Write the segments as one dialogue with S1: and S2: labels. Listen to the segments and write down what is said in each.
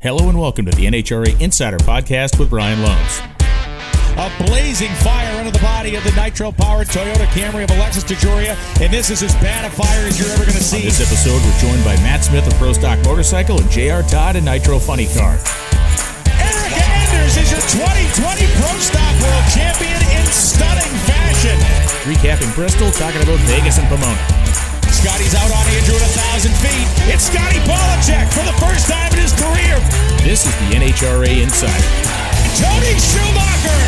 S1: Hello and welcome to the NHRA Insider Podcast with Brian Lohnes.
S2: A blazing fire under the body of the nitro-powered Toyota Camry of Alexis DeJoria, and this is as bad a fire as you're ever going to see.
S1: On this episode, we're joined by Matt Smith of Pro Stock Motorcycle and JR Todd in Nitro Funny Car.
S2: Erica Enders is your 2020 Pro Stock World Champion in stunning fashion.
S1: Recapping Bristol, talking about Vegas and Pomona.
S2: Scotty's out on Andrew at a thousand feet. It's Scotty Pollacheck for the first time in his career.
S1: This is the NHRA Insider.
S2: Tony Schumacher.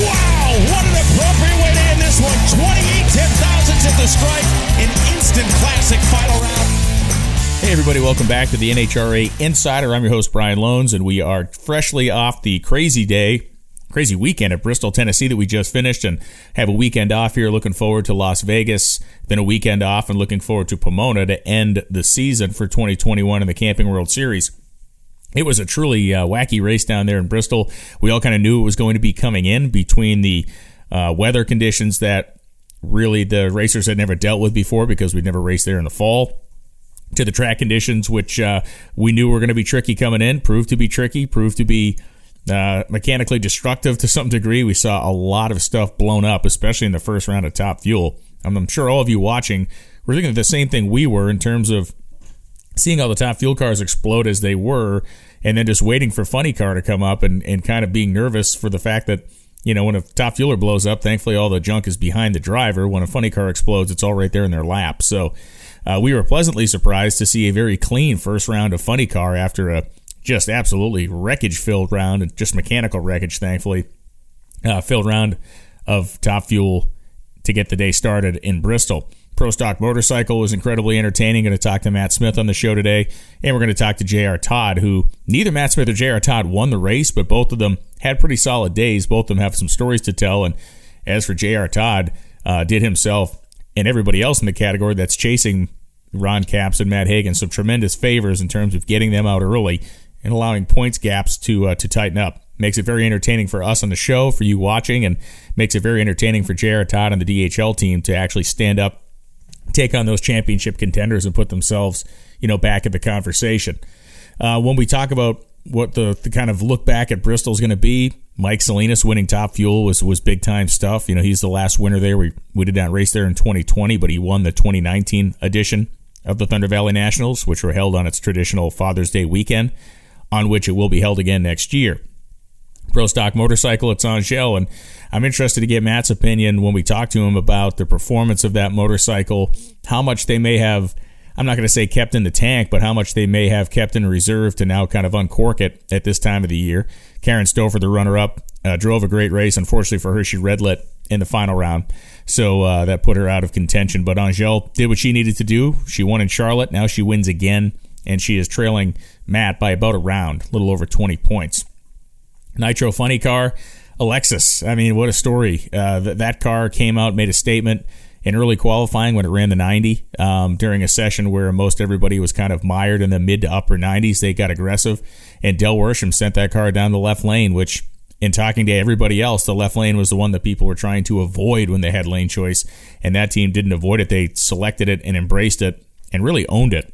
S2: Wow, what an appropriate way to end this one. 28 10 thousandths at the stripe. An instant classic final round.
S1: Hey, everybody, welcome back to the NHRA Insider. I'm your host, Brian Lohnes, and we are freshly off the crazy day crazy weekend at Bristol, Tennessee that we just finished and have a weekend off here. Looking forward to Las Vegas, then a weekend off and looking forward to Pomona to end the season for 2021 in the Camping World Series. It was a truly uh, wacky race down there in Bristol. We all kind of knew it was going to be coming in between the uh, weather conditions that really the racers had never dealt with before because we'd never raced there in the fall to the track conditions, which uh, we knew were going to be tricky coming in, proved to be tricky, proved to be uh, mechanically destructive to some degree. We saw a lot of stuff blown up, especially in the first round of Top Fuel. I'm, I'm sure all of you watching were thinking the same thing we were in terms of seeing all the Top Fuel cars explode as they were, and then just waiting for Funny Car to come up and, and kind of being nervous for the fact that you know, when a top fueler blows up, thankfully all the junk is behind the driver. When a funny car explodes, it's all right there in their lap. So uh, we were pleasantly surprised to see a very clean first round of funny car after a just absolutely wreckage filled round and just mechanical wreckage, thankfully, uh, filled round of top fuel to get the day started in Bristol. Pro Stock Motorcycle was incredibly entertaining. Going to talk to Matt Smith on the show today, and we're going to talk to J.R. Todd, who neither Matt Smith or J.R. Todd won the race, but both of them had pretty solid days. Both of them have some stories to tell. And as for J.R. Todd, uh, did himself and everybody else in the category that's chasing Ron Capps and Matt Hagan some tremendous favors in terms of getting them out early and allowing points gaps to uh, to tighten up. Makes it very entertaining for us on the show, for you watching, and makes it very entertaining for J.R. Todd and the DHL team to actually stand up, take on those championship contenders, and put themselves, you know, back in the conversation. Uh, when we talk about what the, the kind of look back at Bristol is going to be, Mike Salinas winning Top Fuel was was big time stuff. You know, he's the last winner there. We we did not race there in 2020, but he won the 2019 edition of the Thunder Valley Nationals, which were held on its traditional Father's Day weekend on which it will be held again next year. Pro Stock Motorcycle, it's on show, and I'm interested to get Matt's opinion when we talk to him about the performance of that motorcycle, how much they may have, I'm not going to say kept in the tank, but how much they may have kept in reserve to now kind of uncork it at this time of the year. Karen Stoffer, the runner up, uh, drove a great race. Unfortunately for her, she red lit in the final round. So uh, that put her out of contention. But Angelle did what she needed to do. She won in Charlotte. Now she wins again and she is trailing Matt by about a round, a little over 20 points. Nitro Funny Car, Alexis. I mean, what a story. Uh, th- that car came out, made a statement in early qualifying when it ran the 90 um, during a session where most everybody was kind of mired in the mid to upper 90s. They got aggressive, and Del Worsham sent that car down the left lane, which in talking to everybody else, the left lane was the one that people were trying to avoid when they had lane choice, and that team didn't avoid it. They selected it and embraced it and really owned it.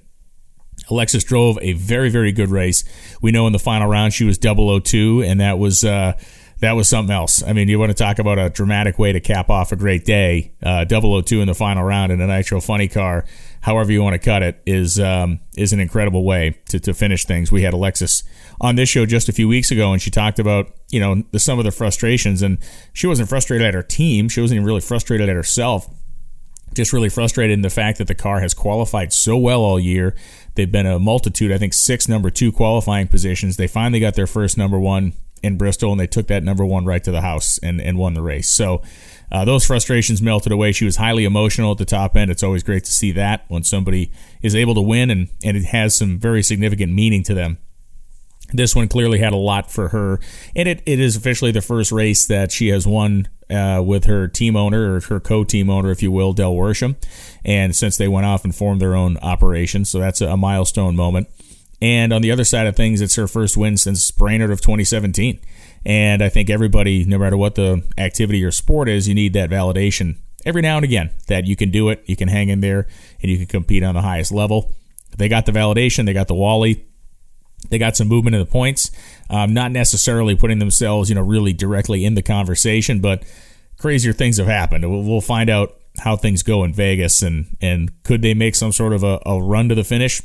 S1: Alexis drove a very, very good race. We know in the final round she was 002, and that was uh, that was something else. I mean, you want to talk about a dramatic way to cap off a great day. Uh, 002 in the final round in a Nitro Funny car, however you want to cut it, is um, is an incredible way to, to finish things. We had Alexis on this show just a few weeks ago, and she talked about you know the, some of the frustrations, and she wasn't frustrated at her team. She wasn't even really frustrated at herself just really frustrated in the fact that the car has qualified so well all year. They've been a multitude, I think six number two qualifying positions. They finally got their first number one in Bristol, and they took that number one right to the house and, and won the race. So uh, those frustrations melted away. She was highly emotional at the top end. It's always great to see that when somebody is able to win and, and it has some very significant meaning to them. This one clearly had a lot for her, and it, it is officially the first race that she has won uh, with her team owner or her co-team owner, if you will, Del Worsham. And since they went off and formed their own operation, so that's a milestone moment. And on the other side of things, it's her first win since Brainerd of 2017. And I think everybody, no matter what the activity or sport is, you need that validation every now and again that you can do it, you can hang in there, and you can compete on the highest level. They got the validation, they got the Wally. They got some movement in the points, um, not necessarily putting themselves, you know, really directly in the conversation, but crazier things have happened. We'll, we'll find out how things go in Vegas and and could they make some sort of a, a run to the finish?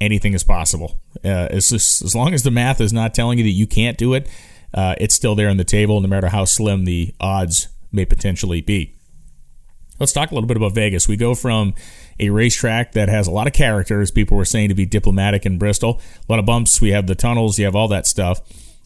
S1: Anything is possible. Uh, just, as long as the math is not telling you that you can't do it, uh, it's still there on the table, no matter how slim the odds may potentially be. Let's talk a little bit about Vegas. We go from a racetrack that has a lot of characters. People were saying to be diplomatic in Bristol. A lot of bumps. We have the tunnels. You have all that stuff.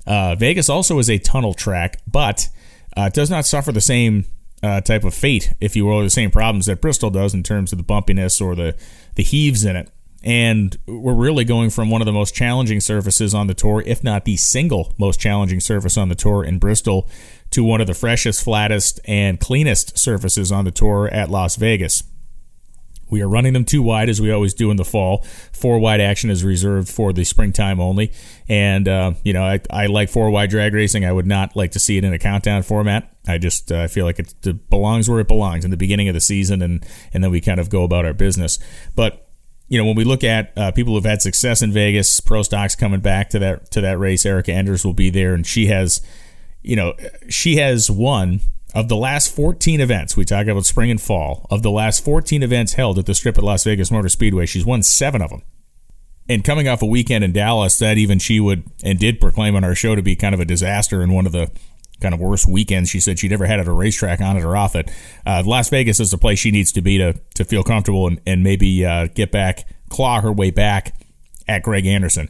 S1: Uh, Vegas also is a tunnel track, but uh, does not suffer the same uh, type of fate, if you will, the same problems that Bristol does in terms of the bumpiness or the the heaves in it. And we're really going from one of the most challenging surfaces on the tour, if not the single most challenging surface on the tour in Bristol, to one of the freshest, flattest, and cleanest surfaces on the tour at Las Vegas. We are running them two wide as we always do in the fall. Four wide action is reserved for the springtime only. And, uh, you know, I, I like four wide drag racing. I would not like to see it in a countdown format. I just uh, feel like it belongs where it belongs in the beginning of the season, and, and then we kind of go about our business. But you know, when we look at uh, people who've had success in Vegas, Pro Stocks coming back to that to that race, Erica Enders will be there, and she has, you know, she has won of the last 14 events. We talk about spring and fall. Of the last 14 events held at the Strip at Las Vegas Motor Speedway, she's won seven of them. And coming off a weekend in Dallas, that even she would and did proclaim on our show to be kind of a disaster and one of the kind of worst weekends she said she'd ever had at a racetrack on it or off it. Uh, Las Vegas is the place she needs to be to, to feel comfortable and, and maybe uh, get back, claw her way back at Greg Anderson.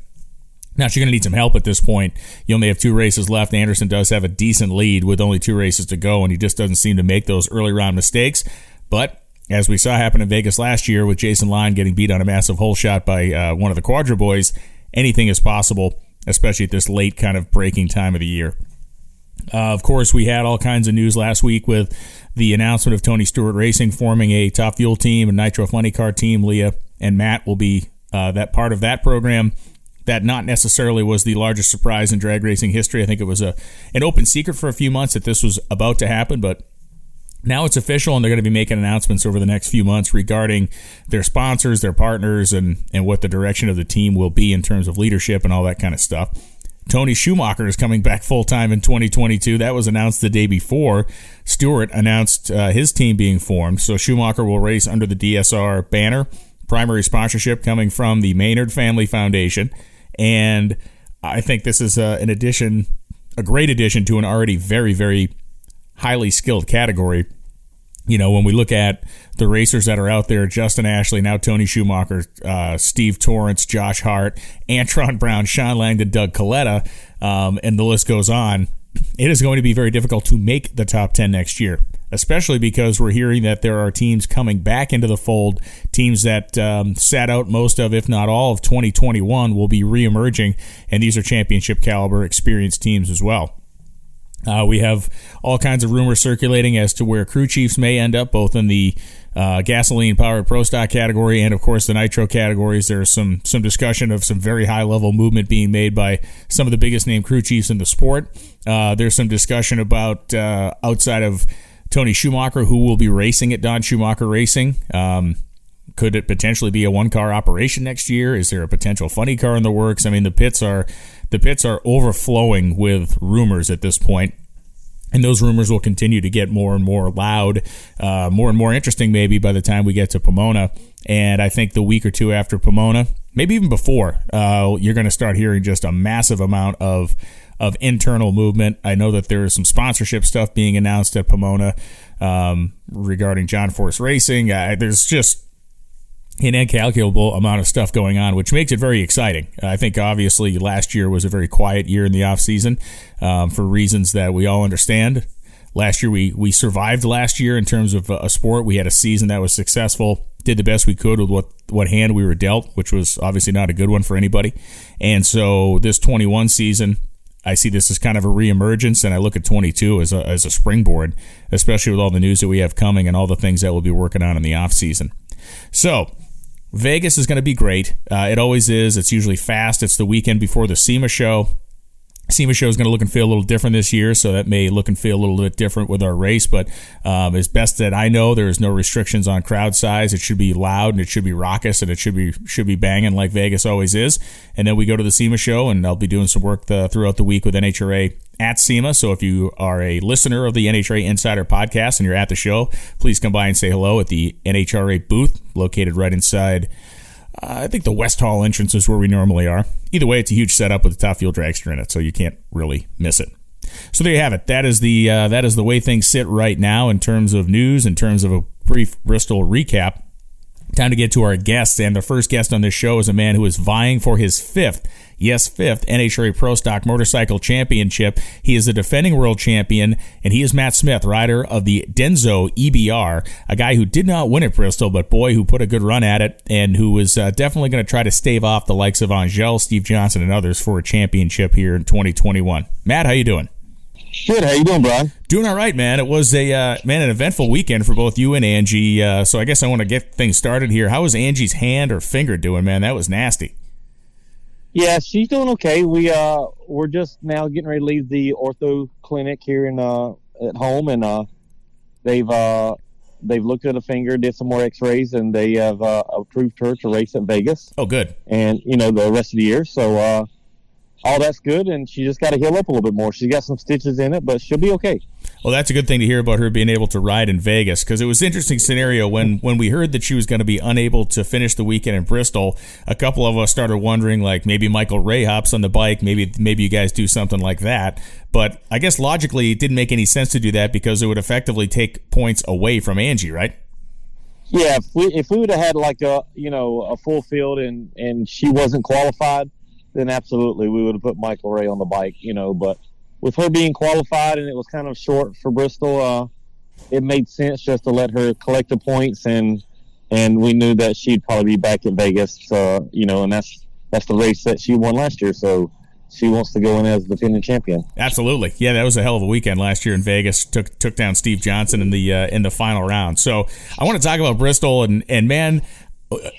S1: Now she's going to need some help at this point. You only have two races left. Anderson does have a decent lead with only two races to go, and he just doesn't seem to make those early round mistakes. But as we saw happen in Vegas last year with Jason Line getting beat on a massive hole shot by uh, one of the Cuadra boys, anything is possible, especially at this late kind of breaking time of the year. Uh, of course, we had all kinds of news last week with the announcement of Tony Stewart Racing forming a Top Fuel team, a Nitro Funny Car team. Leah and Matt will be uh, that part of that program. That not necessarily was the largest surprise in drag racing history. I think it was a an open secret for a few months that this was about to happen, but now it's official, and they're going to be making announcements over the next few months regarding their sponsors, their partners, and and what the direction of the team will be in terms of leadership and all that kind of stuff. Tony Schumacher is coming back full time in 2022. That was announced the day before. Stewart announced uh, his team being formed. So Schumacher will race under the DSR banner. Primary sponsorship coming from the Maynard Family Foundation. And I think this is uh, an addition, a great addition to an already very, very highly skilled category. You know, when we look at the racers that are out there, Justin Ashley, now Tony Schumacher, uh, Steve Torrence, Josh Hart, Antron Brown, Shawn Langdon, Doug Kalitta, um, and the list goes on, it is going to be very difficult to make the top 10 next year, especially because we're hearing that there are teams coming back into the fold. Teams that um, sat out most of, if not all, of 2021 will be reemerging, and these are championship caliber experienced teams as well. Uh, we have all kinds of rumors circulating as to where crew chiefs may end up, both in the uh, gasoline powered pro stock category and, of course, the nitro categories. There's some some discussion of some very high level movement being made by some of the biggest name crew chiefs in the sport. Uh, there's some discussion about uh, outside of Tony Schumacher who will be racing at Don Schumacher Racing. Um, could it potentially be a one car operation next year? Is there a potential funny car in the works? I mean, the pits are the pits are overflowing with rumors at this point. And those rumors will continue to get more and more loud, uh, more and more interesting, maybe by the time we get to Pomona. And I think the week or two after Pomona, maybe even before, uh, you're going to start hearing just a massive amount of of internal movement. I know that there is some sponsorship stuff being announced at Pomona um, regarding John Force Racing. There's just an incalculable amount of stuff going on, which makes it very exciting. I think obviously last year was a very quiet year in the off season um, for reasons that we all understand. Last year we we survived last year in terms of a sport. We had a season that was successful, did the best we could with what what hand we were dealt, which was obviously not a good one for anybody. And so this 21 season, I see this as kind of a reemergence, and I look at 22 as a, as a springboard, especially with all the news that we have coming and all the things that we'll be working on in the off season. So Vegas is going to be great. Uh, it always is. It's usually fast. It's the weekend before the SEMA show. SEMA show is going to look and feel a little different this year, so that may look and feel a little bit different with our race. But um, as best that I know, there is no restrictions on crowd size. It should be loud and it should be raucous and it should be should be banging like Vegas always is. And then we go to the SEMA show, and I'll be doing some work the, throughout the week with NHRA at SEMA. So if you are a listener of the NHRA Insider podcast and you're at the show, please come by and say hello at the NHRA booth located right inside. Uh, I think the West Hall entrance is where we normally are. Either way, it's a huge setup with a top fuel dragster in it, so you can't really miss it. So there you have it. That is the uh, that is the way things sit right now in terms of news, in terms of a brief Bristol recap. Time to get to our guests, and the first guest on this show is a man who is vying for his fifth yes, fifth NHRA Pro Stock Motorcycle Championship. He is the defending world champion, and he is Matt Smith, rider of the Denso EBR, a guy who did not win at Bristol, but boy, who put a good run at it, and who was uh, definitely going to try to stave off the likes of Angelle, Steve Johnson, and others for a championship here in 2021. Matt, how you doing?
S3: Good. How you doing, Brian?
S1: Doing all right, man. It was a uh, man an eventful weekend for both you and Angie. Uh, so I guess I want to get things started here. How was Angie's hand or finger doing, man? That was nasty.
S3: Yeah, she's doing okay. We uh we're just now getting ready to leave the ortho clinic here in uh at home, and uh they've uh they've looked at a finger, did some more X-rays, and they have uh, approved her to race at Vegas.
S1: Oh, good.
S3: And you know the rest of the year, so uh all that's good, and she just got to heal up a little bit more. She's got some stitches in it, but she'll be okay.
S1: Well, that's a good thing to hear about her being able to ride in Vegas because it was an interesting scenario when when we heard that she was going to be unable to finish the weekend in Bristol. A couple of us started wondering, like maybe Michael Ray hops on the bike, maybe maybe you guys do something like that. But I guess logically, it didn't make any sense to do that because it would effectively take points away from Angie, right?
S3: Yeah, if we if we would have had like a you know a full field and and she wasn't qualified then absolutely we would have put Michael Ray on the bike, you know. But with her being qualified and it was kind of short for Bristol, uh, it made sense just to let her collect the points and and we knew that she'd probably be back in Vegas, uh, you know, and that's that's the race that she won last year, so she wants to go in as defending champion.
S1: Absolutely, yeah, that was a hell of a weekend last year in Vegas. Took took down Steve Johnson in the uh, in the final round. So I want to talk about Bristol and and man,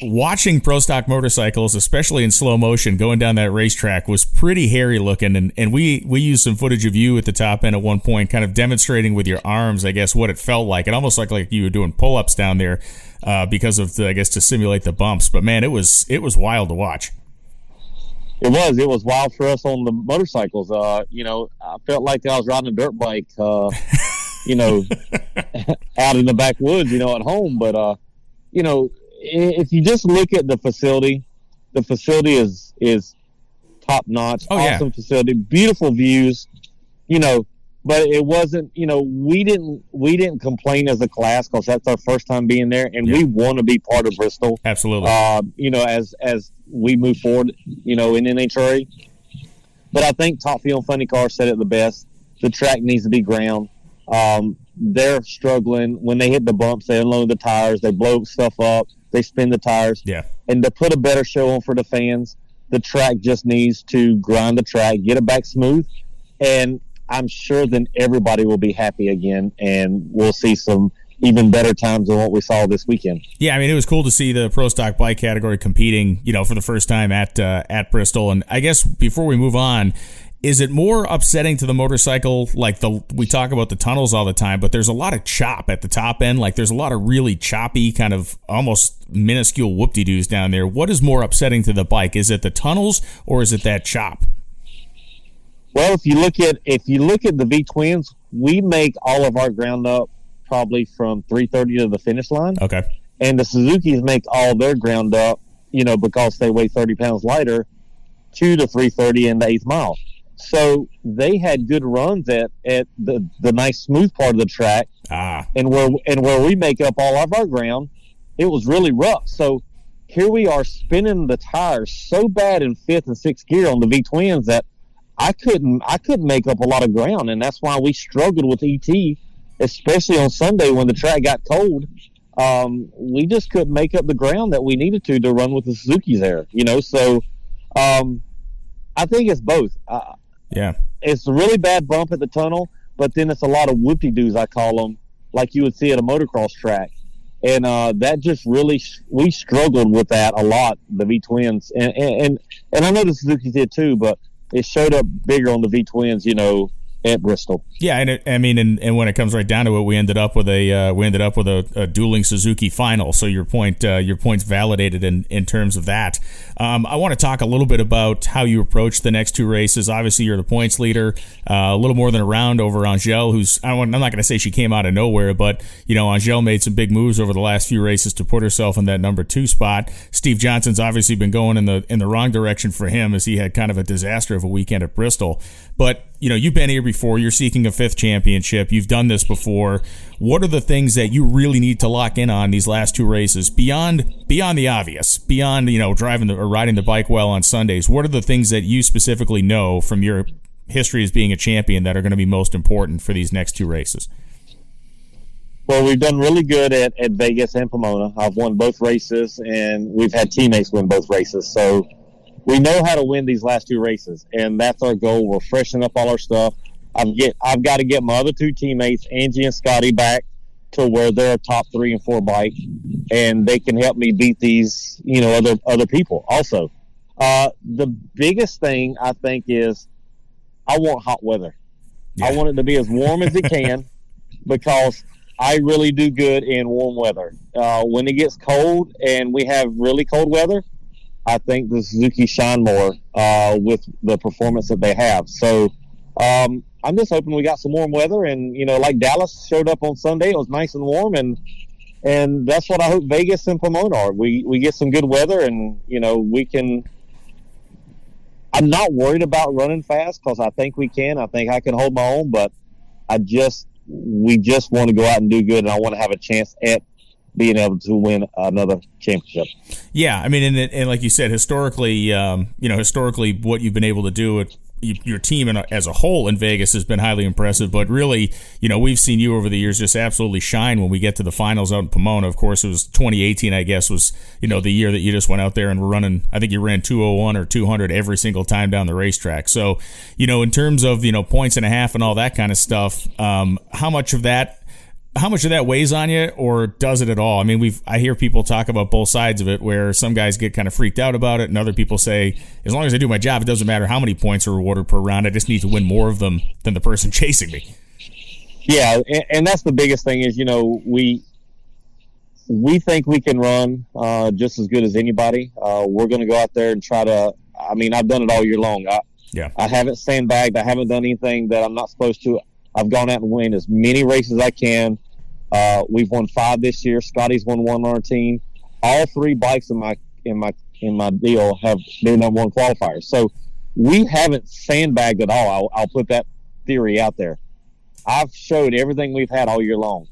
S1: watching pro stock motorcycles, especially in slow motion, going down that racetrack was pretty hairy looking. And, and we, we used some footage of you at the top end at one point, kind of demonstrating with your arms, I guess, what it felt like. It almost looked like you were doing pull ups down there uh, because of, the, I guess, to simulate the bumps. But man, it was, it was wild to watch.
S3: It was. It was wild for us on the motorcycles. Uh, you know, I felt like I was riding a dirt bike, uh, you know, out in the backwoods, you know, at home. But, uh, you know, if you just look at the facility, the facility is is top notch.
S1: Oh,
S3: awesome
S1: yeah.
S3: facility, beautiful views. You know, but it wasn't. You know, we didn't we didn't complain as a class because that's our first time being there, and
S1: Yeah.
S3: we want to be part of Bristol.
S1: Absolutely.
S3: Uh, you know, as as we move forward, you know, in NHRA. But I think Top Fuel and Funny Car said it the best. The track needs to be ground. Um, they're struggling when they hit the bumps. They unload the tires. They blow stuff up. They spin the tires.
S1: yeah.
S3: And to put a better show on for the fans, the track just needs to grind the track, get it back smooth, and I'm sure then everybody will be happy again, and we'll see some even better times than what we saw this weekend.
S1: Yeah, I mean, it was cool to see the pro stock bike category competing, you know, for the first time at uh, at Bristol. And I guess before we move on, is it more upsetting to the motorcycle? Like the we talk about the tunnels all the time, but there's a lot of chop at the top end. Like there's a lot of really choppy, kind of almost minuscule whoop de doos down there. What is more upsetting to the bike? Is it the tunnels or is it that chop?
S3: Well, if you look at if you look at the V twins, we make all of our ground up probably from 3:30 to the finish line.
S1: Okay,
S3: and the Suzuki's make all their ground up, you know, because they weigh 30 pounds lighter, two to 330 in the eighth mile. So they had good runs at, at the, the nice smooth part of the track,
S1: ah,
S3: and where and where we make up all of our ground, it was really rough. So here we are spinning the tires so bad in fifth and sixth gear on the V twins that I couldn't I couldn't make up a lot of ground, and that's why we struggled with ET, especially on Sunday when the track got cold. Um, we just couldn't make up the ground that we needed to to run with the Suzuki's there, you know. So um, I think it's both.
S1: Yeah,
S3: it's a really bad bump at the tunnel, but then it's a lot of whoopty doos, I call them, like you would see at a motocross track. And uh, that just really, we struggled with that a lot, the V twins. And, and, and I know the Suzuki did too, but it showed up bigger on the V twins, you know, at Bristol.
S1: Yeah, and it, I mean, and, and when it comes right down to it, we ended up with a uh, we ended up with a, a, dueling Suzuki final. So your point uh, your point's validated in in terms of that. Um, I want to talk a little bit about how you approach the next two races. Obviously, you're the points leader. Uh, a little more than a round over Angelle, who's I am not going to say she came out of nowhere, but you know Angelle made some big moves over the last few races to put herself in that number two spot. Steve Johnson's obviously been going in the in the wrong direction for him as he had kind of a disaster of a weekend at Bristol, but you know, you've been here before. You're seeking a fifth championship. You've done this before. What are the things that you really need to lock in on these last two races beyond beyond the obvious, beyond you know driving the, or riding the bike well on Sundays? What are the things that you specifically know from your history as being a champion that are going to be most important for these next two races?
S3: Well, we've done really good at, at Vegas and Pomona. I've won both races, and we've had teammates win both races. So we know how to win these last two races, and that's our goal. We're freshening up all our stuff. I've get I've got to get my other two teammates, Angie and Scotty, back to where they're a top three and four bike, and they can help me beat these you know other other people. Also, uh, the biggest thing I think is I want hot weather. Yeah. I want it to be as warm as it can because I really do good in warm weather. Uh, when it gets cold and we have really cold weather, I think the Suzuki shine more uh, with the performance that they have. So um, I'm just hoping we got some warm weather, and you know, like Dallas showed up on Sunday, it was nice and warm, and and that's what I hope Vegas and Pomona are. We we get some good weather, and you know, we can. I'm not worried about running fast because I think we can. I think I can hold my own, but I just we just want to go out and do good, and I want to have a chance at being able to win another championship.
S1: Yeah, I mean, and, and like you said, historically, um, you know, historically, what you've been able to do at your team as a whole in Vegas has been highly impressive. But really, you know, we've seen you over the years just absolutely shine when we get to the finals out in Pomona. Of course, it was 2018, I guess, was you know the year that you just went out there and were running. I think you ran 201 or 200 every single time down the racetrack. So, you know, in terms of you know points and a half and all that kind of stuff, um, how much of that how much of that weighs on you or does it at all? I mean, we've I hear people talk about both sides of it where some guys get kind of freaked out about it and other people say as long as I do my job it doesn't matter how many points are rewarded per round. I just need to win more of them than the person chasing me.
S3: Yeah, and, and that's the biggest thing is, you know, we we think we can run uh, just as good as anybody. Uh, we're going to go out there and try to I mean, I've done it all year long. I, yeah. I haven't sandbagged. I haven't done anything that I'm not supposed to. I've gone out and win as many races as I can. Uh, we've won five this year. Scotty's won one on our team. All three bikes in my in my in my deal have been number one qualifiers. So we haven't sandbagged at all. I'll, I'll put that theory out there. I've showed everything we've had all year long,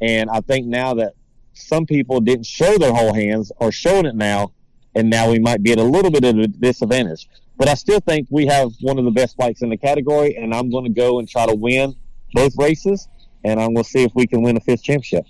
S3: and I think now that some people didn't show their whole hands are showing it now, and now we might be at a little bit of a disadvantage. But I still think we have one of the best bikes in the category, and I'm going to go and try to win both races, and I'm going to see if we can win a fifth championship.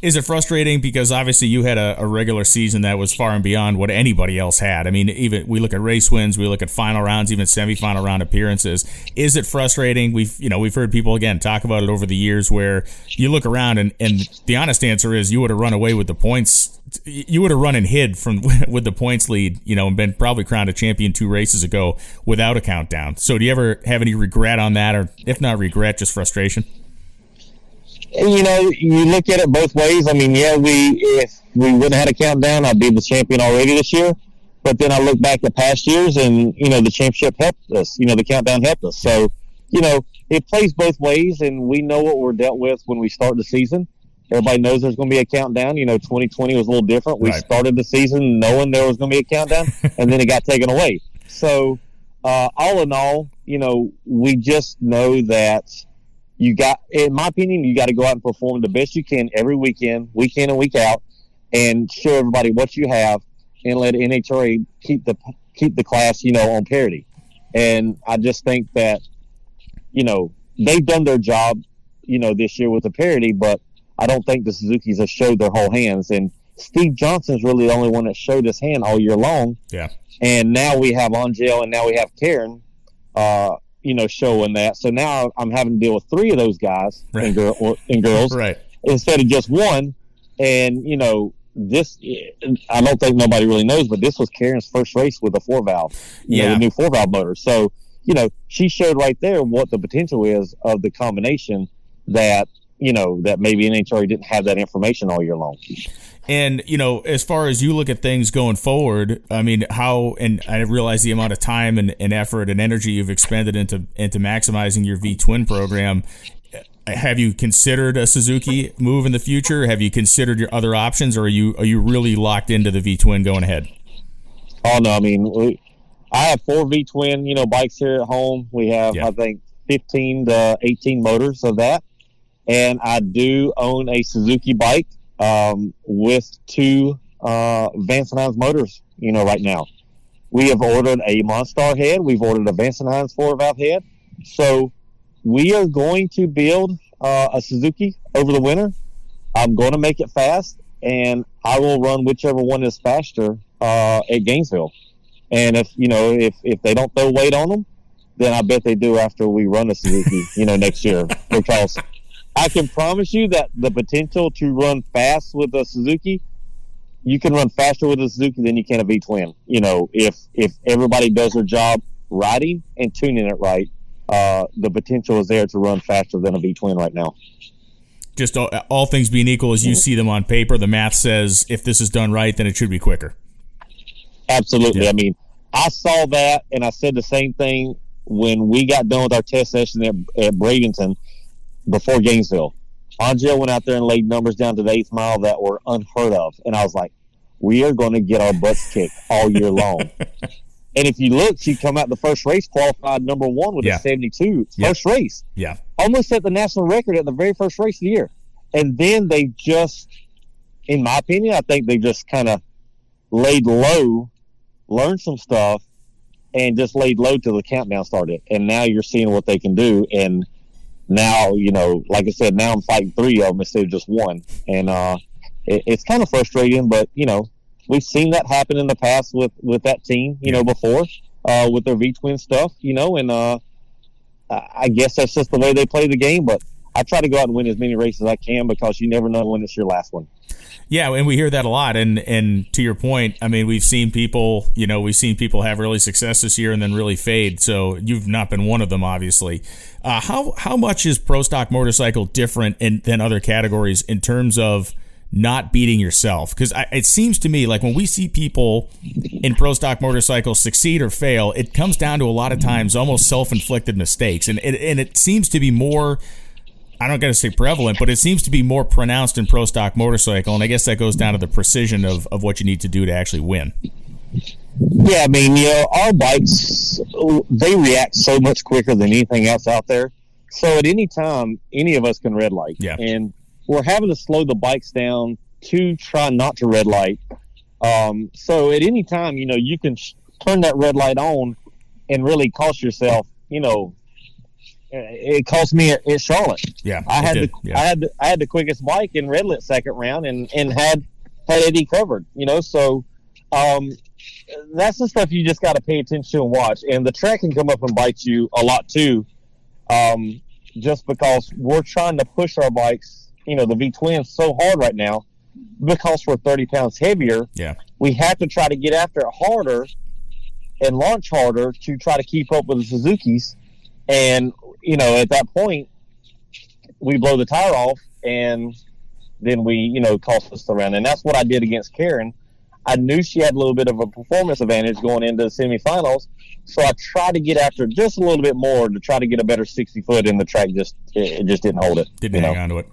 S1: Is it frustrating because obviously you had a, a, regular season that was far and beyond what anybody else had? I mean, even we look at race wins, we look at final rounds, even semifinal round appearances. Is it frustrating? We've you know we've heard people again talk about it over the years where you look around and, and the honest answer is you would have run away with the points. You would have run and hid from with the points lead, you know, and been probably crowned a champion two races ago without a countdown. So, do you ever have any regret on that, or if not regret, just frustration?
S3: You know, you look at it both ways. I mean, yeah, we if we wouldn't have had a countdown, I'd be the champion already this year. But then I look back at past years, and you know, the championship helped us. You know, the countdown helped us. So, you know, it plays both ways, and we know what we're dealt with when we start the season. Everybody knows there's going to be a countdown. You know, 2020 was a little different. We right. started the season knowing there was going to be a countdown, and then it got taken away. So, uh, all in all, you know, we just know that you got, in my opinion, you got to go out and perform the best you can every weekend, week in and week out, and show everybody what you have, and let NHRA keep the keep the class, you know, on parity. And I just think that, you know, they've done their job, you know, this year with the parity, but I don't think the Suzuki's have showed their whole hands. And Steve Johnson's really the only one that showed his hand all year long.
S1: Yeah.
S3: And now we have Angelle and now we have Karen. Uh, you know, showing that. So now I'm having to deal with three of those guys right. and, girl, and girls
S1: right.
S3: instead of just one. And, you know, this, I don't think nobody really knows, but this was Karen's first race with a four valve, yeah. Know, the new four valve motor. So, you know, she showed right there what the potential is of the combination that you know that maybe NHRA didn't have that information all year long.
S1: And you know, as far as you look at things going forward, I mean, how and I realize the amount of time and, and effort and energy you've expended into into maximizing your V twin program. Have you considered a Suzuki move in the future? Have you considered your other options, or are you are you really locked into the V twin going ahead?
S3: Oh no, I mean, we, I have four V twin, you know, bikes here at home. We have, yeah. I think, fifteen to eighteen motors of that, and I do own a Suzuki bike um, with two uh, Vance and Hines motors. You know, right now, we have ordered a Monstar head. We've ordered a Hines four valve head. So we are going to build uh, a Suzuki over the winter. I'm going to make it fast, and I will run whichever one is faster uh, at Gainesville. And if you know if if they don't throw weight on them, then I bet they do after we run a Suzuki, you know, next year. Because I can promise you that the potential to run fast with a Suzuki, you can run faster with a Suzuki than you can a V twin. You know, if if everybody does their job riding and tuning it right, uh, the potential is there to run faster than a V twin right now
S1: just all, all, things being equal as you see them on paper, the math says if this is done right, then it should be quicker.
S3: Absolutely. Yeah. I mean, I saw that and I said the same thing when we got done with our test session at, at Bradenton before Gainesville. Angelle went out there and laid numbers down to the eighth mile that were unheard of. And I was like, we are going to get our butts kicked all year long. and if you look, she come out the first race qualified number one with yeah. a 72. First yeah. race.
S1: Yeah.
S3: Almost set the national record at the very first race of the year. And then they just, in my opinion, I think they just kind of laid low learned some stuff, and just laid low till the countdown started. And now you're seeing what they can do. And now, you know, like I said, now I'm fighting three of them instead of just one. And uh, it, it's kind of frustrating, but you know, we've seen that happen in the past with with that team. You know, before uh, with their V twin stuff. You know, and uh, I guess that's just the way they play the game. But I try to go out and win as many races as I can because you never know when it's your last one.
S1: Yeah, and we hear that a lot. And and to your point, I mean, we've seen people, you know, we've seen people have really success this year and then really fade. So you've not been one of them, obviously. Uh, how how much is pro stock motorcycle different in, than other categories in terms of not beating yourself? Because it seems to me like when we see people in pro stock motorcycles succeed or fail, it comes down to a lot of times almost self inflicted mistakes, and it, and it seems to be more I don't got to say prevalent, but it seems to be more pronounced in pro stock motorcycle, and I guess that goes down to the precision of, of what you need to do to actually win.
S3: Yeah, I mean, you know, our bikes they react so much quicker than anything else out there. So at any time, any of us can red light.
S1: Yeah.
S3: And we're having to slow the bikes down to try not to red light. Um, so at any time, you know, you can sh- turn that red light on and really cost yourself, you know, it cost me at, Charlotte.
S1: Yeah,
S3: I had the yeah. I had the, I had the quickest bike in Redlit second round and and had had Eddie covered. You know, so um, that's the stuff you just got to pay attention to and watch. And the track can come up and bite you a lot too, um, just because we're trying to push our bikes. You know, the V twins so hard right now because we're 30 pounds heavier.
S1: Yeah,
S3: we have to try to get after it harder and launch harder to try to keep up with the Suzuki's. And you know, at that point, we blow the tire off and then we, you know, cost us the round. And that's what I did against Karen. I knew she had a little bit of a performance advantage going into the semifinals. So I tried to get after just a little bit more to try to get a better 60 foot in the track. Just, it, just didn't hold it.
S1: Didn't hang know? on to it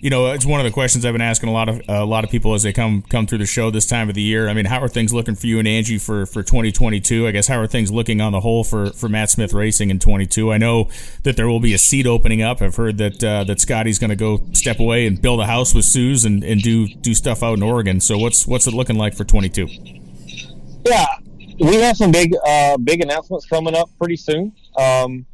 S1: you know, it's one of the questions I've been asking a lot of a lot of people as they come come through the show this time of the year. I mean, how are things looking for you and Angie for for 2022? I guess how are things looking on the whole for for Matt Smith Racing in 22? I know that there will be a seat opening up. I've heard that uh, that Scotty's going to go step away and build a house with Suze and, and do do stuff out in Oregon. So what's what's it looking like for 22?
S3: Yeah, we have some big uh, big announcements coming up pretty soon. Um,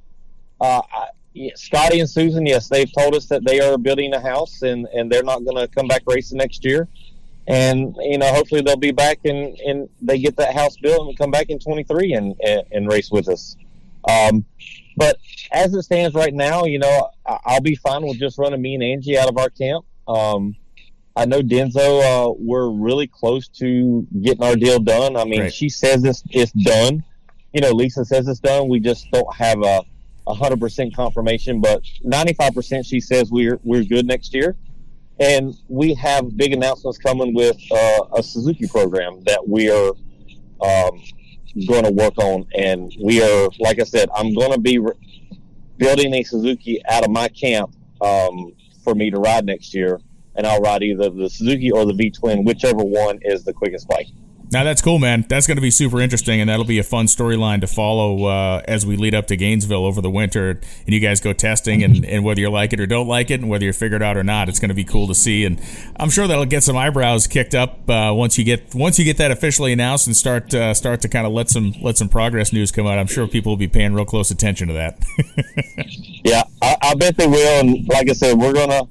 S3: uh, yeah, Scotty and Susan, yes, they've told us that they are building a house and, and they're not going to come back racing next year. And, you know, hopefully they'll be back and, and they get that house built and come back in 23 and, and, and race with us. Um, but as it stands right now, you know, I'll be fine with just running me and Angie out of our camp. Um, I know Denso, uh, we're really close to getting our deal done. I mean, right. she says it's, it's done. you know, Lisa says it's done. We just don't have a hundred percent confirmation, but ninety five percent she says we're we're good next year. And we have big announcements coming with uh, a Suzuki program that we are um, going to work on. And we are, like I said, I'm going to be re- building a Suzuki out of my camp um, for me to ride next year. And I'll ride either the Suzuki or the V Twin, whichever one is the quickest bike.
S1: Now that's cool, man. That's going to be super interesting, and that'll be a fun storyline to follow uh, as we lead up to Gainesville over the winter, and you guys go testing, and, and whether you like it or don't like it, and whether you figure it out or not, it's going to be cool to see, and I'm sure that'll get some eyebrows kicked up uh, once you get once you get that officially announced and start uh, start to kind of let some let some progress news come out. I'm sure people will be paying real close attention to that.
S3: yeah, I, I bet they will, and like I said, we're gonna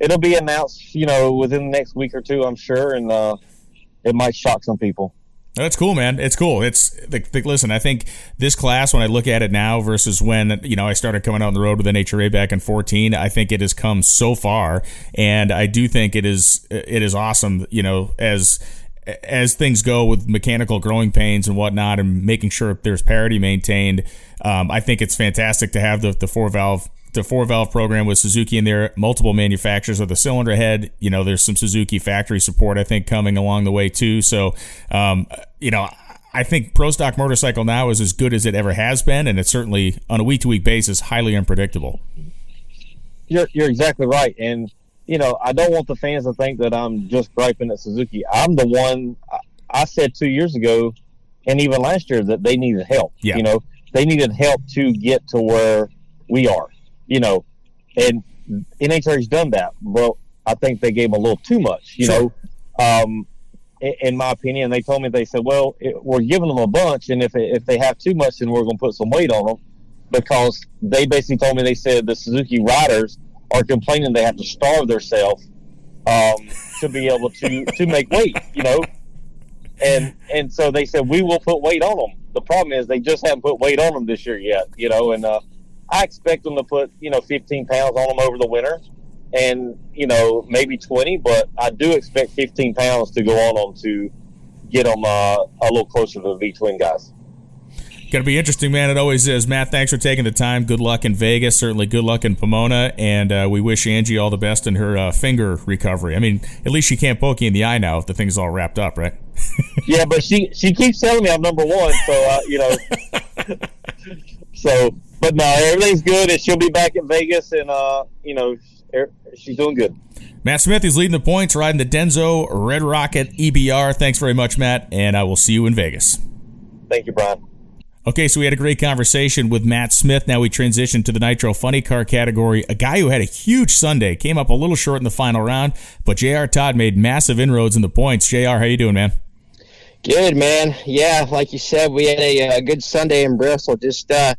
S3: it'll be announced, you know, within the next week or two, I'm sure, and uh, it might shock some people.
S1: That's cool, man. It's cool. It's like, listen. I think this class, when I look at it now versus when you know I started coming out on the road with NHRA back in fourteen, I think it has come so far, and I do think it is it is awesome. You know, as as things go with mechanical growing pains and whatnot, and making sure there's parity maintained. Um, I think it's fantastic to have the the four valve the four valve program with Suzuki in there, multiple manufacturers of the cylinder head. You know, there's some Suzuki factory support, I think, coming along the way too. So, um, you know, I think Pro Stock Motorcycle now is as good as it ever has been, and it's certainly on a week to week basis highly unpredictable.
S3: You're, you're exactly right. And, you know, I don't want the fans to think that I'm just griping at Suzuki. I'm the one, I said two years ago, and even last year, that they needed help.
S1: Yeah.
S3: You know, they needed help to get to where we are you know, and NHRA's done that. Well, I think they gave them a little too much, you sure. know. Um, in my opinion, they told me they said, "Well, it, we're giving them a bunch, and if if they have too much, then we're going to put some weight on them." Because they basically told me they said the Suzuki riders are complaining they have to starve themselves um, to be able to to make weight, you know. And and so they said we will put weight on them. The problem is they just haven't put weight on them this year yet, you know. And uh, I expect them to put you know 15 pounds on them over the winter, and you know maybe 20, but I do expect 15 pounds to go on them to get them uh, a little closer to the V twin guys.
S1: Going to be interesting, man. It always is. Matt, thanks for taking the time. Good luck in Vegas. Certainly good luck in Pomona. And uh, we wish Angie all the best in her uh, finger recovery. I mean, at least she can't poke you in the eye now if the thing's all wrapped up, right?
S3: yeah, but she she keeps telling me I'm number one. So, uh, you know. so but no, everything's good, and she'll be back in Vegas, and uh, you know, er, she's doing good.
S1: Matt Smith is leading the points, riding the Denso Red Rocket EBR. Thanks very much, Matt, and I will see you in Vegas.
S3: Thank you, Brian.
S1: Okay, so we had a great conversation with Matt Smith. Now we transition to the Nitro Funny Car category. A guy who had a huge Sunday came up a little short in the final round, but J.R. Todd made massive inroads in the points. Jr., how you doing, man?
S4: Good, man. Yeah, like you said, we had a, a good Sunday in Bristol. Just uh,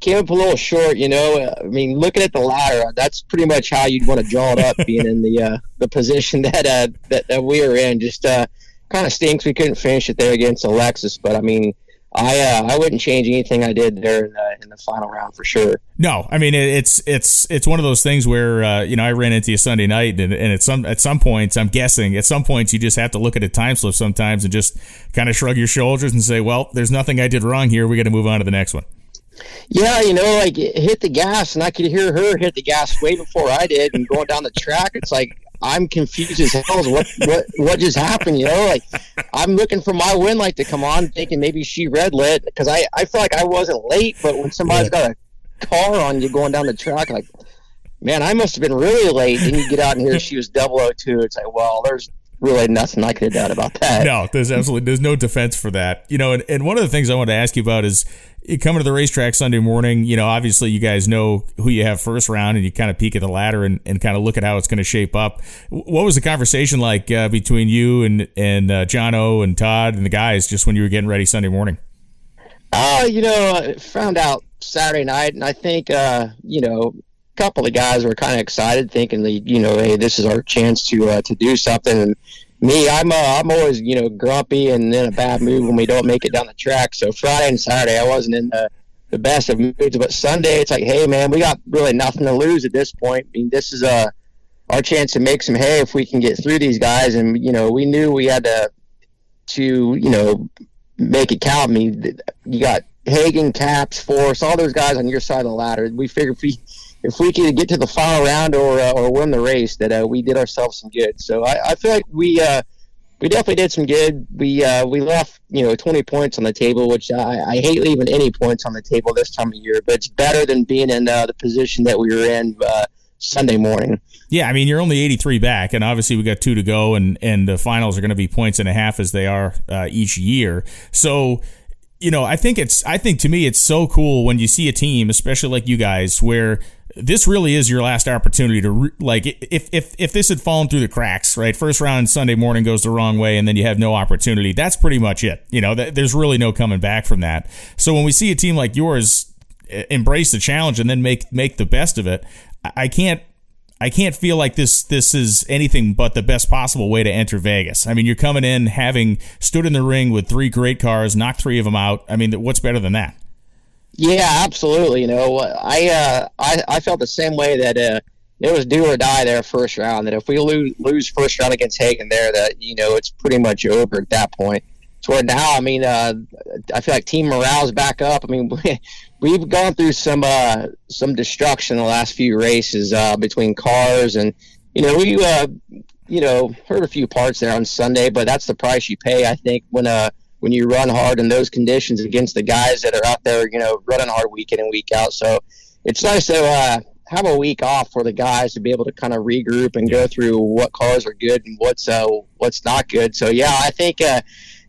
S4: came up a little short. You know, I mean, looking at the ladder, that's pretty much how you'd want to draw it up, being in the uh, the position that uh, that, that we were in. Just uh, kind of stinks we couldn't finish it there against Alexis, but I mean. I uh, I wouldn't change anything I did there in the, in the final round for sure.
S1: No, I mean it's it's it's one of those things where uh, you know I ran into you Sunday night, and, and at some at some points I'm guessing at some points you just have to look at a time slip sometimes and just kind of shrug your shoulders and say, well, there's nothing I did wrong here. We got to move on to the next one.
S4: Yeah, you know, like hit the gas, and I could hear her hit the gas way before I did, and going down the track, it's like I'm confused as hell. What what what just happened? You know, like I'm looking for my win light to come on, thinking maybe she red lit because I I feel like I wasn't late, but when somebody's got a car on you going down the track, like man, I must have been really late. Then you get out and here she was 002. It's like, well, there's really nothing I could have done about that.
S1: No, there's absolutely there's no defense for that. You know, and, and one of the things I want to ask you about is coming to the racetrack Sunday morning. You know, obviously you guys know who you have first round, and you kind of peek at the ladder and, and kind of look at how it's going to shape up. What was the conversation like uh, between you and and uh, John O and Todd and the guys just when you were getting ready Sunday morning?
S4: Uh, you know, I found out Saturday night, and I think uh, you know couple of guys were kind of excited, thinking that you know, hey, this is our chance to uh, to do something. And me, I'm uh, I'm always you know grumpy and in a bad mood when we don't make it down the track. So Friday and Saturday, I wasn't in the, the best of moods. But Sunday, it's like, hey man, we got really nothing to lose at this point. I mean, this is a uh, our chance to make some hay if we can get through these guys. And you know, we knew we had to to you know make it count. I mean, you got Hagan, Capps, Force, all those guys on your side of the ladder. We figured if we if we could get to the final round or uh, or win the race, that uh, we did ourselves some good. So I, I feel like we uh, we definitely did some good. We uh, we left you know 20 points on the table, which I, I hate leaving any points on the table this time of year, but it's better than being in uh, the position that we were in uh, Sunday morning.
S1: Yeah, I mean you're only 83 back, and obviously we got two to go, and and the finals are going to be points and a half as they are each year. So you know, I think it's I think to me it's so cool when you see a team, especially like you guys, where this really is your last opportunity to re- like if if if this had fallen through the cracks, right? First round Sunday morning goes the wrong way, and then you have no opportunity. That's pretty much it. You know, th- there's really no coming back from that. So when we see a team like yours embrace the challenge and then make make the best of it, I can't I can't feel like this this is anything but the best possible way to enter Vegas. I mean, you're coming in having stood in the ring with three great cars, knocked three of them out. I mean, what's better than that?
S4: Yeah, absolutely. You know, I uh, I, I felt the same way that uh, it was do or die there first round. That if we lose lose first round against Hagan there, that you know it's pretty much over at that point. To where now, I mean, uh, I feel like team morale's back up. I mean, we, have gone through some uh, some destruction the last few races uh, between cars, and you know we uh, you know heard a few parts there on Sunday, but that's the price you pay. I think when uh when you run hard in those conditions against the guys that are out there, you know, running hard week in and week out. So it's nice to uh, have a week off for the guys to be able to kind of regroup and go through what cars are good and what's uh, what's not good. So yeah, I think uh,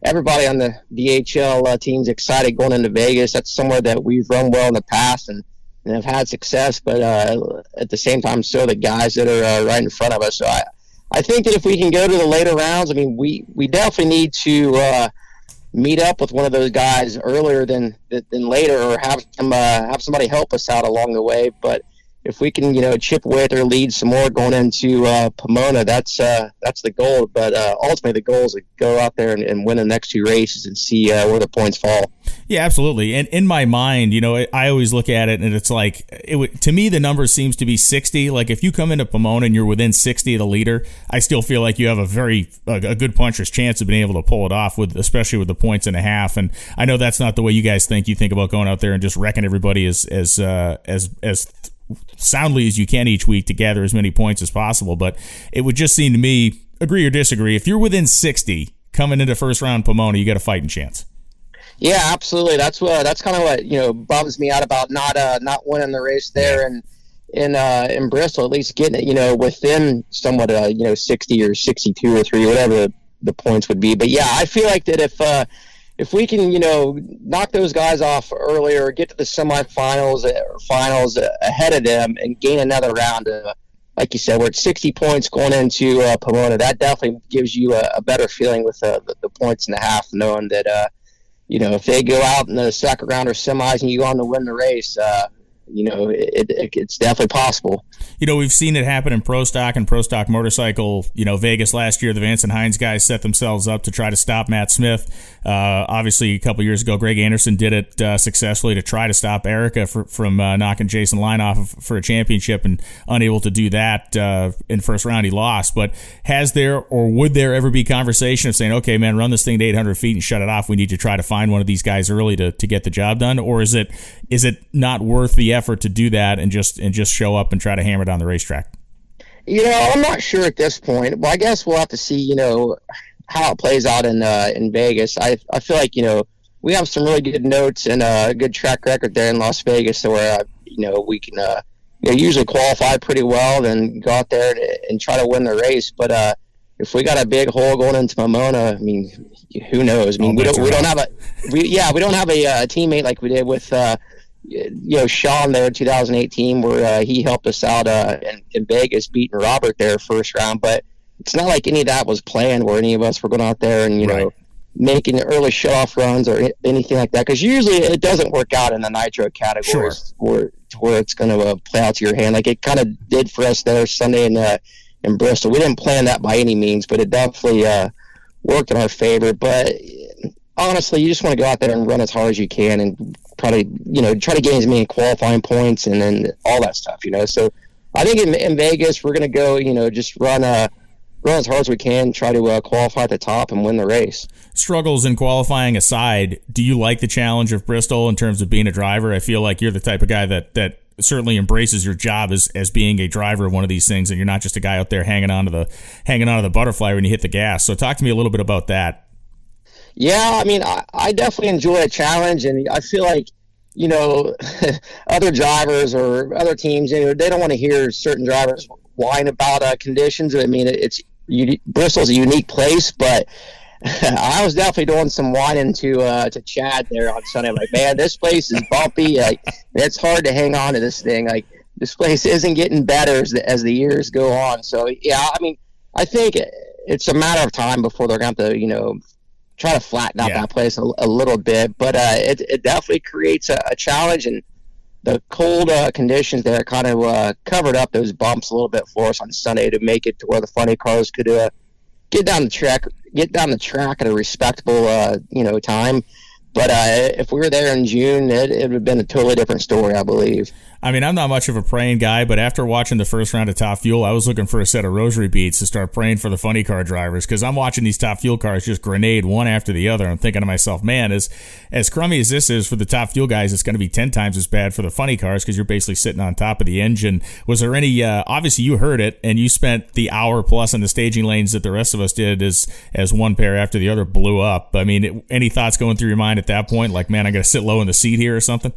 S4: everybody on the DHL uh, team's excited going into Vegas. That's somewhere that we've run well in the past and, and have had success. But uh, at the same time, so the guys that are uh, right in front of us. So I, I think that if we can go to the later rounds, I mean, we we definitely need to uh, meet up with one of those guys earlier than than later, or have some uh, have somebody help us out along the way. But if we can, you know, chip away at their lead some more going into uh, Pomona, that's uh, that's the goal. But uh, ultimately, the goal is to go out there and, and win the next two races and see uh, where the points fall.
S1: Yeah, absolutely. And in my mind, you know, I always look at it and it's like, it to me, the number seems to be 60. Like if you come into Pomona and you're within 60 of the leader, I still feel like you have a very, a, good puncher's chance of being able to pull it off with, especially with the points and a half. And I know that's not the way you guys think. You think about going out there and just wrecking everybody as, as, uh, as, as soundly as you can each week to gather as many points as possible. But it would just seem to me, agree or disagree, if you're within 60 coming into first round Pomona, you got a fighting chance.
S4: Yeah, absolutely. That's what that's kind of what you know bums me out about not uh not winning the race there and in uh in Bristol. At least getting it you know within somewhat uh you know sixty or sixty two or three whatever the points would be. But yeah, I feel like that if uh if we can you know knock those guys off earlier, get to the semifinals or finals ahead of them, and gain another round. Like you said, we're at 60 points going into uh, Pomona. That definitely gives you a, a better feeling with uh, the, the, points and a half, knowing that uh, you know, if they go out in the second round or semis and you go on to win the race, uh, you know, it, it, it's definitely possible.
S1: You know, we've seen it happen in pro stock and pro stock motorcycle. You know, Vegas last year, the Vance and Hines guys set themselves up to try to stop Matt Smith. Uh, obviously, a couple years ago, Greg Anderson did it uh, successfully to try to stop Erica for, from uh, knocking Jason Line off for a championship and unable to do that uh, in first round. He lost. But has there or would there ever be conversation of saying, okay, man, run this thing to 800 feet and shut it off? We need to try to find one of these guys early to, to get the job done, or is it is it not worth the effort to do that and just and just show up and try to hammer down the racetrack?
S4: You know, I'm not sure at this point. Well, I guess we'll have to see. You know how it plays out in uh, in Vegas. I I feel like you know we have some really good notes and a good track record there in Las Vegas, where uh, you know we can uh, you know, usually qualify pretty well, then go out there and try to win the race. But uh, if we got a big hole going into Pomona, I mean, who knows? I mean, we don't we don't have a we yeah we don't have a, a uh, teammate like we did with. Uh, you know, Shawn there in 2018, where uh, he helped us out uh, in, in Vegas, beating Robert there first round. But it's not like any of that was planned where any of us were going out there and you right. know making early shut off runs or anything like that because usually it doesn't work out in the nitro categories sure. where where it's going to uh, play out to your hand like it kind of did for us there Sunday in uh, in Bristol. We didn't plan that by any means, but it definitely uh, worked in our favor. But honestly, you just want to go out there and run as hard as you can and try to you know try to gain as many qualifying points and then all that stuff. You know, so I think in, in Vegas we're going to go you know just run a run as hard as we can, try to uh, qualify at the top and win the race.
S1: Struggles in qualifying aside, do you like the challenge of Bristol in terms of being a driver? I feel like you're the type of guy that that certainly embraces your job as, as being a driver of one of these things, and you're not just a guy out there hanging on to the hanging on to the butterfly when you hit the gas. So talk to me a little bit about that.
S4: Yeah, I mean, I, I definitely enjoy a challenge, and I feel like you know other drivers or other teams, you know, they don't want to hear certain drivers whine about uh, conditions. I mean, it's Bristol's a unique place, but I was definitely doing some whining to uh, to Chad there on Sunday. I'm like, man, this place is bumpy. Like, it's hard to hang on to this thing. Like, this place isn't getting better as the, as the years go on. So, yeah, I mean, I think it's a matter of time before they're going to, you know, try to flatten out yeah. that place a, a, little bit. But uh, it, it definitely creates a, a challenge, and the cold uh, conditions there kind of uh, covered up those bumps a little bit for us on Sunday to make it to where the funny cars could uh, get down the track, get down the track at a respectable, uh, you know, time. But uh, if we were there in June, it, it would have been a totally different story, I believe.
S1: I mean, I'm not much of a praying guy, but after watching the first round of Top Fuel, I was looking for a set of rosary beads to start praying for the funny car drivers because I'm watching these Top Fuel cars just grenade one after the other. I'm thinking to myself, man, as as crummy as this is for the Top Fuel guys, it's going to be ten times as bad for the funny cars because you're basically sitting on top of the engine. Was there any? Uh, obviously, you heard it, and you spent the hour plus in the staging lanes that the rest of us did as as one pair after the other blew up. I mean, it, any thoughts going through your mind at that point? Like, man, I got to sit low in the seat here or something?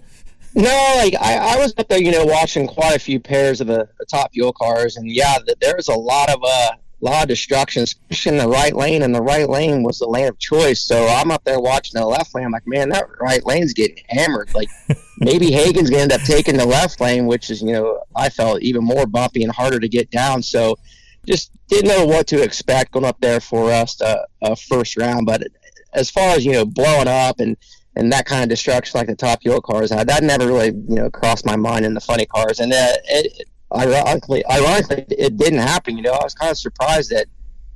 S4: No, like I, I was up there, you know, watching quite a few pairs of the, the top fuel cars, and yeah, the, there was a lot of uh, lot of destruction, especially in the right lane. And the right lane was the lane of choice. So I'm up there watching the left lane. I'm like, man, that right lane's getting hammered. Like maybe Hagan's gonna end up taking the left lane, which is, you know, I felt even more bumpy and harder to get down. So just didn't know what to expect going up there for us to, uh, first round. But as far as you know, blowing up and and that kind of destruction like the top fuel cars had. That never really, you know, crossed my mind in the funny cars. And uh, it, ironically, ironically, it didn't happen. You know, I was kind of surprised that,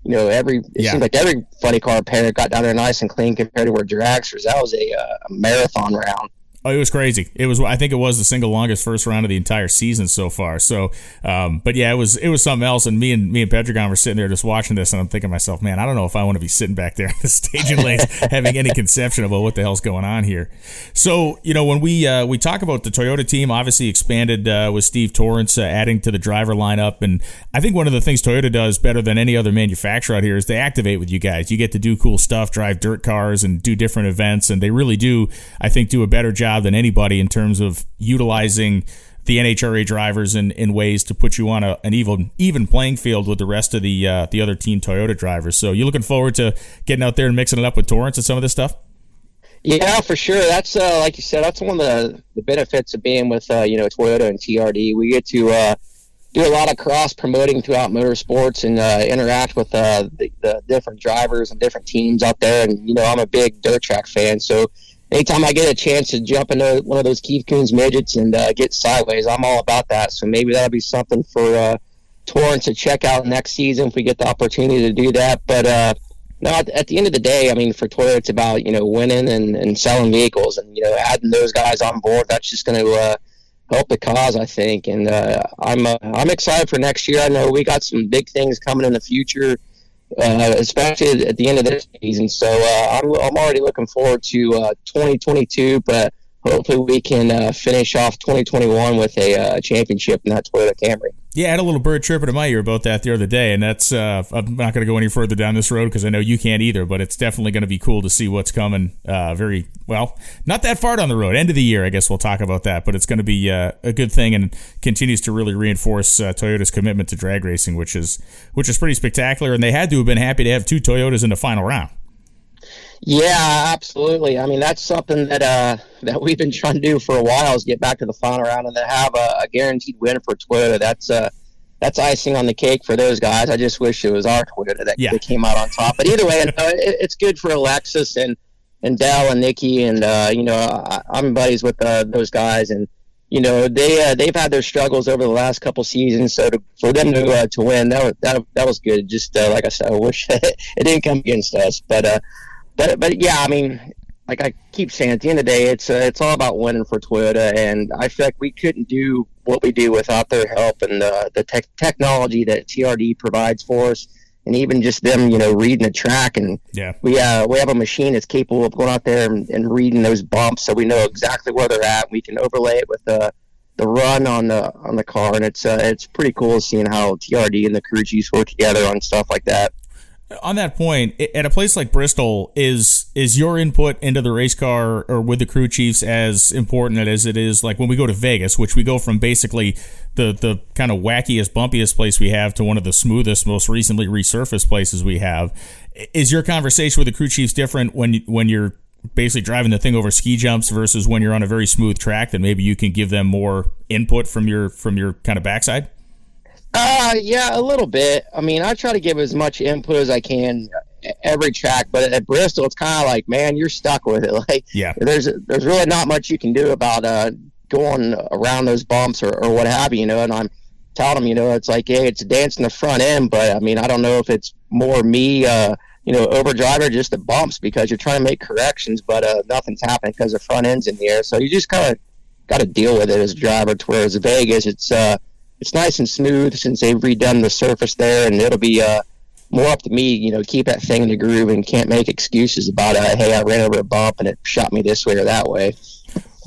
S4: you know, every it yeah. seemed like every funny car pair got down there nice and clean compared to where Dragsters. That was a, uh, a marathon round.
S1: Oh, it was crazy. It was. I think it was the single longest first round of the entire season so far. So, um, but yeah, it was. It was something else. And me and me and Pedregon were sitting there just watching this, and I'm thinking to myself, man, I don't know if I want to be sitting back there in the staging lanes having any conception about what the hell's going on here. So, you know, when we uh, we talk about the Toyota team, obviously expanded uh, with Steve Torrence uh, adding to the driver lineup, and I think one of the things Toyota does better than any other manufacturer out here is they activate with you guys. You get to do cool stuff, drive dirt cars, and do different events, and they really do. I think do a better job than anybody in terms of utilizing the NHRA drivers in, in ways to put you on a, an even even playing field with the rest of the uh, the other team Toyota drivers. So you looking forward to getting out there and mixing it up with Torrence and some of this stuff?
S4: Yeah, for sure. That's uh, like you said. That's one of the, the benefits of being with uh, you know Toyota and TRD. We get to uh, do a lot of cross promoting throughout motorsports and uh, interact with uh, the, the different drivers and different teams out there. And you know, I'm a big dirt track fan, so anytime I get a chance to jump into one of those Keith Kunz midgets and uh, get sideways, I'm all about that. So maybe that'll be something for uh, Torrence to check out next season if we get the opportunity to do that. But uh, no, at, at, the end of the day, I mean, for Toyota, it's about you know winning and, and selling vehicles, and you know adding those guys on board. That's just going to uh, help the cause, I think. And uh, I'm uh, I'm excited for next year. I know we got some big things coming in the future uh, especially at the end of this season. So uh, I'm, I'm already looking forward to uh, 2022, but hopefully we can uh, finish off 2021 with a uh, championship in that Toyota Camry.
S1: Yeah, I had a little bird chirping in my ear about that the other day, and that's uh, I'm not going to go any further down this road because I know you can't either. But it's definitely going to be cool to see what's coming. Uh, very well, not that far down the road. End of the year, I guess we'll talk about that. But it's going to be uh, a good thing and continues to really reinforce uh, Toyota's commitment to drag racing, which is which is pretty spectacular. And they had to have been happy to have two Toyotas in the final round.
S4: Yeah, absolutely. I mean, that's something that uh, that we've been trying to do for a while is get back to the final round and then have a, a guaranteed win for Toyota. That's uh, that's icing on the cake for those guys. I just wish it was our Toyota that, yeah. that came out on top. But either way, it, it's good for Alexis and and Del and Nikki and uh, you know I, am buddies with uh, those guys and you know they uh, they've had their struggles over the last couple seasons. So to, for them to uh, to win that was that, that was good. Just uh, like I said, I wish it didn't come against us, but uh, but but yeah, I mean, like I keep saying, at the end of the day, it's uh, it's all about winning for Toyota, and I feel like we couldn't do what we do without their help and uh, the tech technology that TRD provides for us, and even just them, you know, reading the track. And
S1: yeah,
S4: we uh, we have a machine that's capable of going out there and, and reading those bumps, so we know exactly where they're at. We can overlay it with the the run on the on the car, and it's uh, it's pretty cool seeing how TRD and the crew chiefs work together on stuff like that
S1: on that point, at a place like Bristol, is is your input into the race car or with the crew chiefs as important as it is like when we go to Vegas, which we go from basically the the kind of wackiest, bumpiest place we have to one of the smoothest, most recently resurfaced places we have. Is your conversation with the crew chiefs different when when you're basically driving the thing over ski jumps versus when you're on a very smooth track that maybe you can give them more input from your from your kind of backside?
S4: Uh, yeah, a little bit. I mean, I try to give as much input as I can every track, but at Bristol, it's kind of like, man, you're stuck with it. Like,
S1: yeah,
S4: there's there's really not much you can do about uh going around those bumps or, or what have you, you know. And I'm telling them, you know, it's like, hey, it's dancing the front end, but I mean, I don't know if it's more me, uh, you know, overdrive or just the bumps because you're trying to make corrections, but uh, nothing's happening because the front end's in the air. So you just kind of got to deal with it as a driver. To whereas Vegas, it's uh it's nice and smooth since they've redone the surface there, and it'll be uh, more up to me, you know, keep that thing in the groove and can't make excuses about, uh, hey, I ran over a bump and it shot me this way or that way.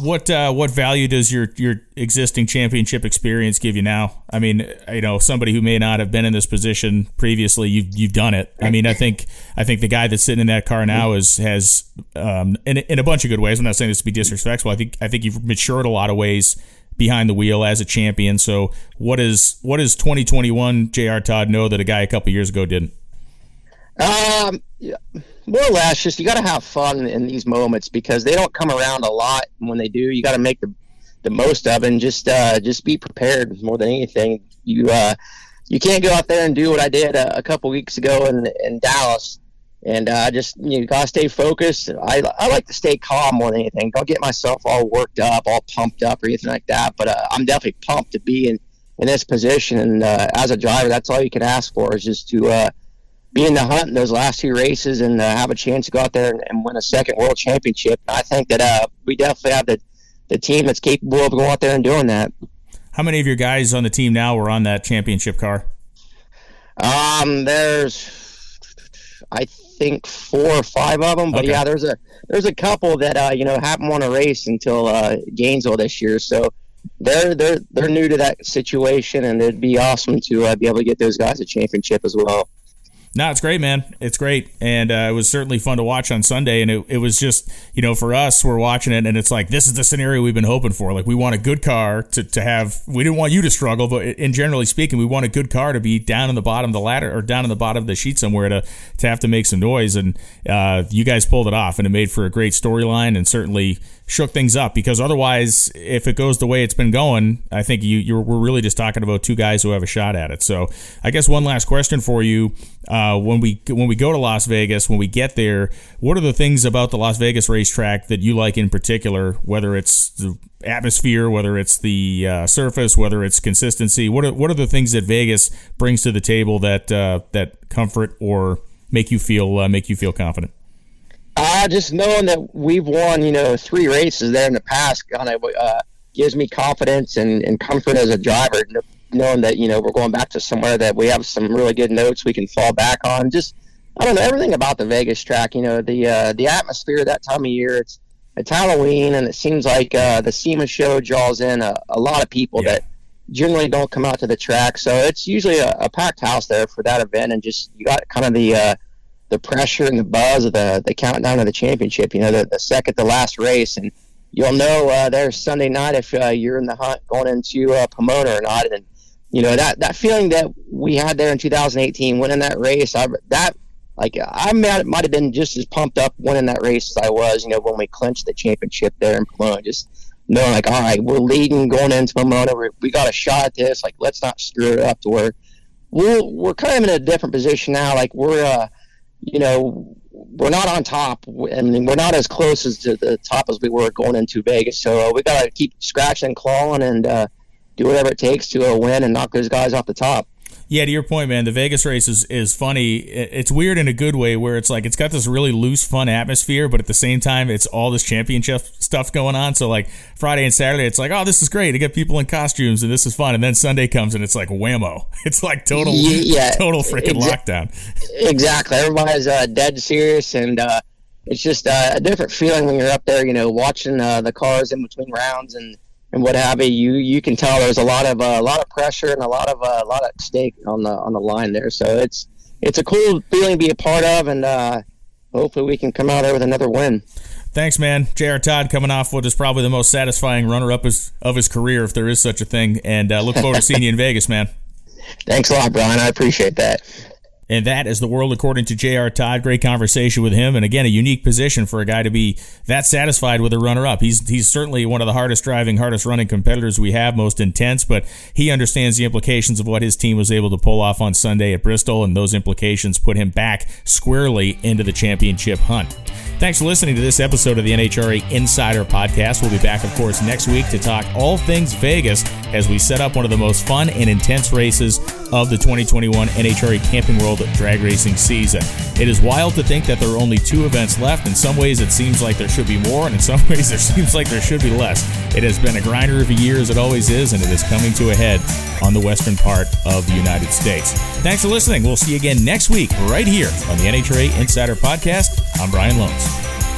S1: What uh, what value does your your existing championship experience give you now? I mean, you know, somebody who may not have been in this position previously, you've you've done it. I mean, I think I think the guy that's sitting in that car now is has um, in in a bunch of good ways. I'm not saying this to be disrespectful. I think I think you've matured a lot of ways behind the wheel as a champion. So what is what is 2021 J.R. Todd know that a guy a couple years ago didn't?
S4: Um, yeah, more or less, just you got to have fun in these moments because they don't come around a lot. When they do, you got to make the the most of it and just uh, just be prepared more than anything. You uh, you can't go out there and do what I did a, a couple weeks ago in in Dallas and uh, just you know, gotta stay focused. I, I like to stay calm more than anything. Don't get myself all worked up, all pumped up, or anything like that. But uh, I'm definitely pumped to be in in this position. And uh, as a driver, that's all you can ask for is just to uh, be in the hunt in those last two races and uh, have a chance to go out there and, and win a second world championship. And I think that uh, we definitely have the the team that's capable of going out there and doing that.
S1: How many of your guys on the team now were on that championship car?
S4: Um, there's I think four or five of them. But okay. yeah, there's a there's a couple that uh, you know haven't won a race until uh, Gainesville this year. So they're they're they're new to that situation, and it'd be awesome to uh, be able to get those guys a championship as well.
S1: No, it's great, man. It's great, and uh, it was certainly fun to watch on Sunday. And it, it was just, you know, for us, we're watching it, and it's like this is the scenario we've been hoping for. Like we want a good car to, to have. We didn't want you to struggle, but in generally speaking, we want a good car to be down in the bottom of the ladder or down in the bottom of the sheet somewhere to to have to make some noise. And uh, you guys pulled it off, and it made for a great storyline, and certainly shook things up because otherwise, if it goes the way it's been going, I think you you're, we're really just talking about two guys who have a shot at it. So I guess one last question for you: uh, when we when we go to Las Vegas, when we get there, what are the things about the Las Vegas racetrack that you like in particular? Whether it's the atmosphere, whether it's the uh, surface, whether it's consistency, what are what are the things that Vegas brings to the table that uh, that comfort or make you feel uh, make you feel confident?
S4: Uh, just knowing that we've won, you know, three races there in the past kind of uh, gives me confidence and, and comfort as a driver, knowing that, you know, we're going back to somewhere that we have some really good notes we can fall back on. Just, I don't know, everything about the Vegas track, you know, the uh, the atmosphere that time of year, it's, it's Halloween, and it seems like uh, the SEMA show draws in a, a lot of people yeah. that generally don't come out to the track. So it's usually a, a, packed house there for that event, and just you got kind of the uh, the pressure and the buzz of the the countdown of the championship. You know, the, the second to last race, and you'll know uh, there's Sunday night if uh, you're in the hunt going into uh, Pomona or not. And you know that that feeling that we had there in 2018, winning that race, I, that like I might, might have been just as pumped up winning that race as I was, you know, when we clinched the championship there in Pomona. Just knowing like, all right, we're leading going into Pomona, we we got a shot at this. Like, let's not screw it up to where we're we're kind of in a different position now. Like we're uh, you know, we're not on top, and we're not as close as to the top as we were going into Vegas. So uh, we got to keep scratching and clawing and uh, do whatever it takes to uh, win and knock those guys off the top.
S1: Yeah, to your point, man, the Vegas race is, is funny. It's weird in a good way where it's like it's got this really loose, fun atmosphere, but at the same time, it's all this championship stuff going on. So, like Friday and Saturday, it's like, oh, this is great. to get people in costumes and this is fun. And then Sunday comes and it's like whammo. It's like total, yeah, total freaking exa- lockdown.
S4: Exactly. Everybody's uh, dead serious and, uh, it's just uh, a different feeling when you're up there, you know, watching uh, the cars in between rounds and and what have you, you you can tell there's a lot of uh, a lot of pressure and a lot of uh, a lot of stake on the on the line there. So it's it's a cool feeling to be a part of, and uh, hopefully we can come out there with another win.
S1: Thanks, man. J.R. Todd coming off what is probably the most satisfying runner-up of his career, if there is such a thing. And uh, look forward to seeing you in Vegas, man.
S4: Thanks a lot, Brian. I appreciate that.
S1: And that is the world according to J.R. Todd. Great conversation with him. And again, a unique position for a guy to be that satisfied with a runner up. He's, he's certainly one of the hardest driving, hardest running competitors we have, most intense, but he understands the implications of what his team was able to pull off on Sunday at Bristol. And those implications put him back squarely into the championship hunt. Thanks for listening to this episode of the NHRA Insider Podcast. We'll be back, of course, next week to talk all things Vegas as we set up one of the most fun and intense races of the 2021 NHRA Camping World drag racing season. It is wild to think that there are only two events left. In some ways, it seems like there should be more, and in some ways, there seems like there should be less. It has been a grinder of a year, as it always is, and it is coming to a head on the western part of the United States. Thanks for listening. We'll see you again next week, right here on the NHRA Insider Podcast. I'm Brian Lohnes.